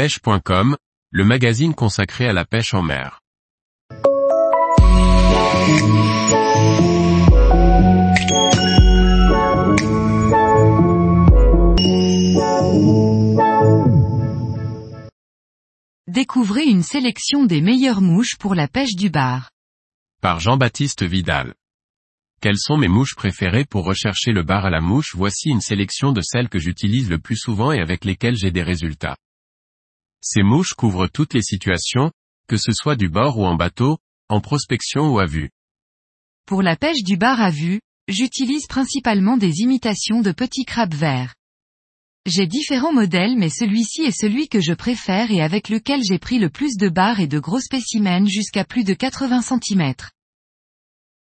pêche.com, le magazine consacré à la pêche en mer. Découvrez une sélection des meilleures mouches pour la pêche du bar. Par Jean-Baptiste Vidal. Quelles sont mes mouches préférées pour rechercher le bar à la mouche? Voici une sélection de celles que j'utilise le plus souvent et avec lesquelles j'ai des résultats. Ces mouches couvrent toutes les situations, que ce soit du bord ou en bateau, en prospection ou à vue. Pour la pêche du bar à vue, j'utilise principalement des imitations de petits crabes verts. J'ai différents modèles mais celui-ci est celui que je préfère et avec lequel j'ai pris le plus de barres et de gros spécimens jusqu'à plus de 80 cm.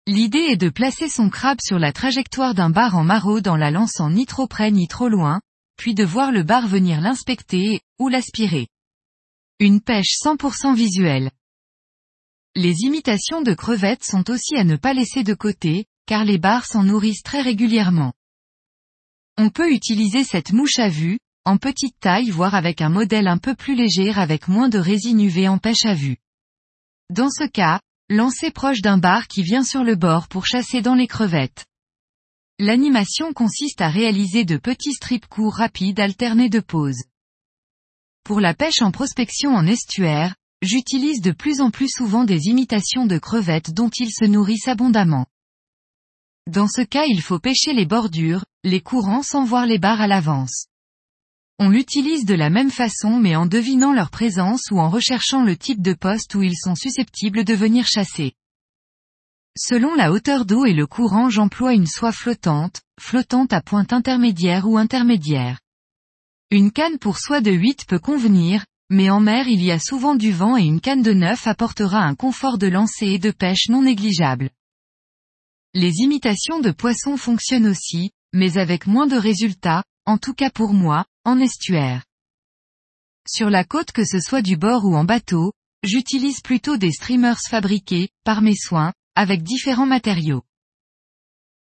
L'idée est de placer son crabe sur la trajectoire d'un bar en maraud dans la lançant ni trop près ni trop loin, puis de voir le bar venir l'inspecter, ou l'aspirer. Une pêche 100% visuelle. Les imitations de crevettes sont aussi à ne pas laisser de côté, car les bars s'en nourrissent très régulièrement. On peut utiliser cette mouche à vue, en petite taille voire avec un modèle un peu plus léger avec moins de résine UV en pêche à vue. Dans ce cas, lancez proche d'un bar qui vient sur le bord pour chasser dans les crevettes. L'animation consiste à réaliser de petits strips courts rapides alternés de pauses. Pour la pêche en prospection en estuaire, j'utilise de plus en plus souvent des imitations de crevettes dont ils se nourrissent abondamment. Dans ce cas il faut pêcher les bordures, les courants sans voir les barres à l'avance. On l'utilise de la même façon mais en devinant leur présence ou en recherchant le type de poste où ils sont susceptibles de venir chasser. Selon la hauteur d'eau et le courant j'emploie une soie flottante, flottante à pointe intermédiaire ou intermédiaire. Une canne pour soie de 8 peut convenir, mais en mer il y a souvent du vent et une canne de 9 apportera un confort de lancer et de pêche non négligeable. Les imitations de poissons fonctionnent aussi, mais avec moins de résultats, en tout cas pour moi, en estuaire. Sur la côte que ce soit du bord ou en bateau, j'utilise plutôt des streamers fabriqués, par mes soins, avec différents matériaux.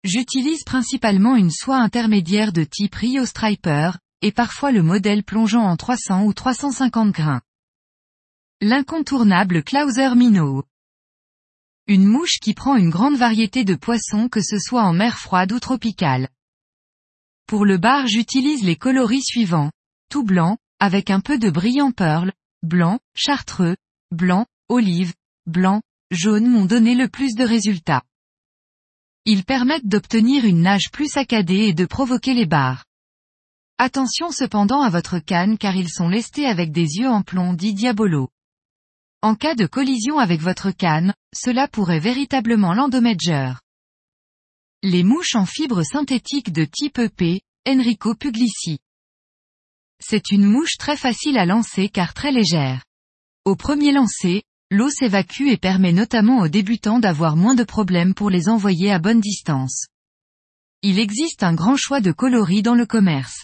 J'utilise principalement une soie intermédiaire de type Rio Striper, et parfois le modèle plongeant en 300 ou 350 grains. L'incontournable Klauser Minnow. Une mouche qui prend une grande variété de poissons que ce soit en mer froide ou tropicale. Pour le bar j'utilise les coloris suivants. Tout blanc, avec un peu de brillant pearl, blanc, chartreux, blanc, olive, blanc, jaune m'ont donné le plus de résultats. Ils permettent d'obtenir une nage plus saccadée et de provoquer les barres. Attention cependant à votre canne car ils sont lestés avec des yeux en plomb dit diabolo. En cas de collision avec votre canne, cela pourrait véritablement l'endommager. Les mouches en fibres synthétiques de type EP, Enrico Puglisi. C'est une mouche très facile à lancer car très légère. Au premier lancer, l'eau s'évacue et permet notamment aux débutants d'avoir moins de problèmes pour les envoyer à bonne distance. Il existe un grand choix de coloris dans le commerce.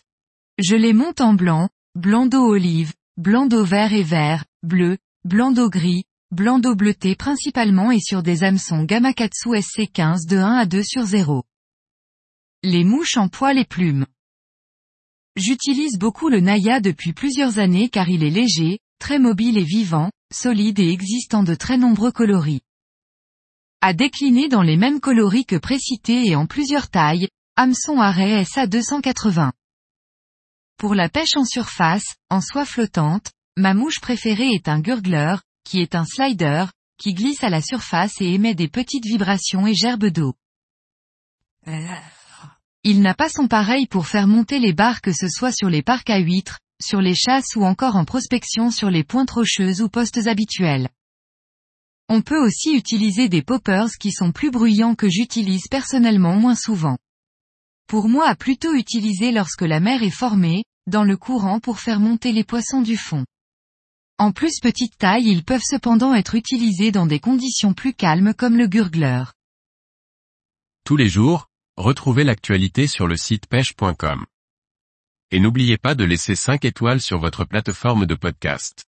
Je les monte en blanc, blanc d'eau olive, blanc d'eau vert et vert, bleu, blanc d'eau gris, blanc d'eau bleuté principalement et sur des hameçons Gamakatsu SC15 de 1 à 2 sur 0. Les mouches en poil et plumes. J'utilise beaucoup le Naya depuis plusieurs années car il est léger, très mobile et vivant, solide et existant de très nombreux coloris. À décliner dans les mêmes coloris que précités et en plusieurs tailles, hameçon arrêt SA 280. Pour la pêche en surface, en soie flottante, Ma mouche préférée est un gurgler, qui est un slider, qui glisse à la surface et émet des petites vibrations et gerbes d'eau. Il n'a pas son pareil pour faire monter les barres que ce soit sur les parcs à huîtres, sur les chasses ou encore en prospection sur les pointes rocheuses ou postes habituels. On peut aussi utiliser des poppers qui sont plus bruyants que j'utilise personnellement moins souvent. Pour moi à plutôt utiliser lorsque la mer est formée, dans le courant pour faire monter les poissons du fond. En plus petite taille ils peuvent cependant être utilisés dans des conditions plus calmes comme le gurgler. Tous les jours, retrouvez l'actualité sur le site pêche.com. Et n'oubliez pas de laisser 5 étoiles sur votre plateforme de podcast.